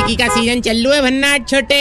आशिकी का सीज़न चल्लू है भन्नाट छोटे।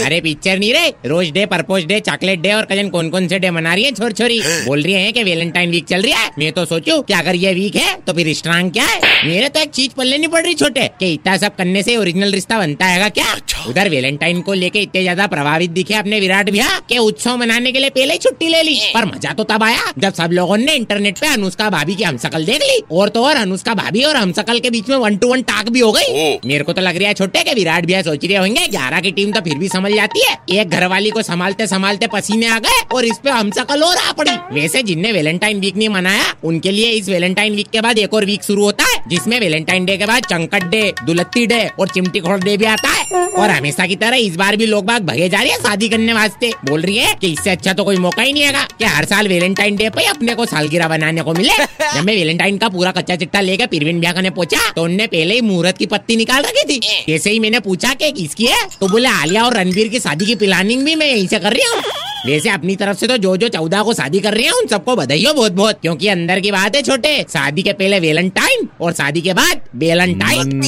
अरे पिक्चर नहीं रे। Rose day propose day chocolate day और कज़न कौन कौन से डे मना रही है छोर छोरी बोल रही है कि वैलेंटाइन वीक चल रही है। मैं तो सोचू की अगर ये वीक है तो फिर स्ट्रांग क्या है? मेरे तो एक चीज़ पल्ले नहीं पड़ रही छोटे कि इतना सब करने से ओरिजिनल रिश्ता बनता है क्या? उधर वेलेंटाइन को लेके इतने ज़्यादा प्रभावित दिखे अपने विराट भैया के उत्सव मनाने के लिए पहले ही छुट्टी ले ली। पर मज़ा तो तब आया जब सब लोगों ने इंटरनेट पे अनुष्का भाभी की हमसकल देख ली। और तो और अनुष्का भाभी और हमसकल के बीच में वन टू वन टाक भी हो गई। मेरे को तो लग रहा है छोटे के विराट भैया सोच रहे होंगे, ग्यारह की टीम तो फिर भी समझ जाती है। एक घर वाली को संभालते संभालते पसीने आ गए और इस पे हम सकल और आ पड़ी। वैसे जिनने वेलेंटाइन वीक नहीं मनाया, उनके लिए इस वेलेंटाइन वीक के बाद एक और वीक शुरू होता। जिसमें वेलेंटाइन डे के बाद चंकट डे दुलत्ती डे और चिमटी खोड़ डे भी आता है। और हमेशा की तरह इस बार भी लोग बाग भगे जा रही है शादी करने वास्ते। बोल रही है कि इससे अच्छा तो कोई मौका ही नहीं है कि हर साल वेलेंटाइन डे पे अपने को सालगिरह बनाने को मिले। जब मैं वैलेंटाइन का पूरा कच्चा चिट्टा लेकर पिरविन ब्याह करने पहुँचा तो उनने पहले ही मुहूर्त की पत्ती निकाल रखी थी। जैसे ही मैंने पूछा कि किसकी है? तो बोले आलिया और रणबीर की शादी की प्लानिंग भी मैं यहीं से कर रही हूँ। वैसे अपनी तरफ़ से तो जो जो चौदह को शादी कर रही है उन सबको बधाई हो बहुत बहुत क्योंकि अंदर की बात है छोटे शादी के पहले वेलेंटाइन और शादी के बाद वेलेंटाइन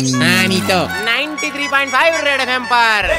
तो ninety three point five Red FM पर।